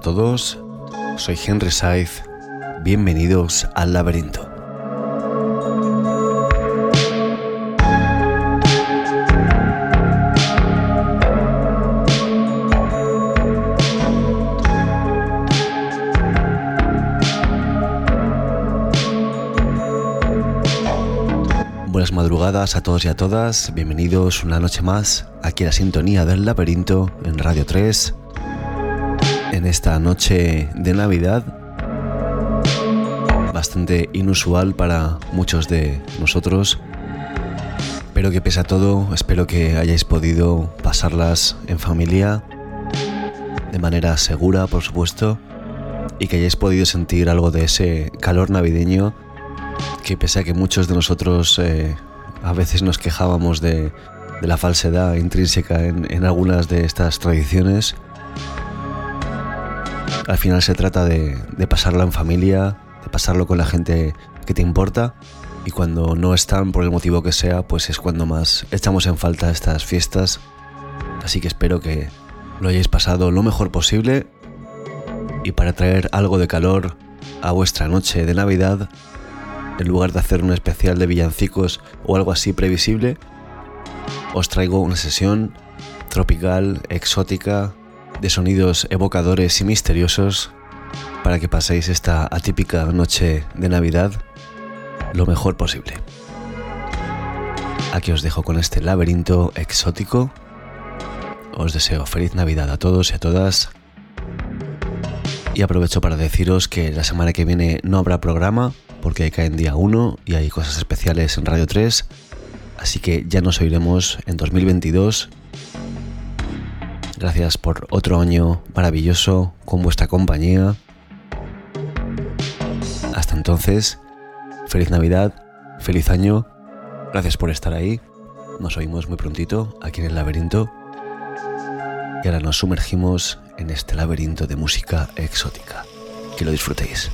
A todos, soy Henry Saiz, bienvenidos al laberinto. Buenas madrugadas a todos y a todas, bienvenidos una noche más aquí a la sintonía del laberinto en Radio 3 en esta noche de Navidad, bastante inusual para muchos de nosotros, pero que pese a todo, espero que hayáis podido pasarlas en familia, de manera segura, por supuesto, y que hayáis podido sentir algo de ese calor navideño que pese a que muchos de nosotros eh, a veces nos quejábamos de, la falsedad intrínseca en algunas de estas tradiciones, al final se trata de, pasarlo en familia, de pasarlo con la gente que te importa y cuando no están por el motivo que sea, pues es cuando más echamos en falta estas fiestas. Así que espero que lo hayáis pasado lo mejor posible y para traer algo de calor a vuestra noche de Navidad, en lugar de hacer un especial de villancicos o algo así previsible, os traigo una sesión tropical, exótica, de sonidos evocadores y misteriosos para que paséis esta atípica noche de Navidad lo mejor posible. Aquí os dejo con este laberinto exótico. Os deseo feliz Navidad a todos y a todas. Y aprovecho para deciros que la semana que viene no habrá programa porque cae en día 1 y hay cosas especiales en Radio 3. Así que ya nos oiremos en 2022 Gracias por otro año maravilloso con vuestra compañía. Hasta entonces, feliz Navidad, feliz año. Gracias por estar ahí. Nos oímos muy prontito aquí en el laberinto. Y ahora nos sumergimos en este laberinto de música exótica. Que lo disfrutéis.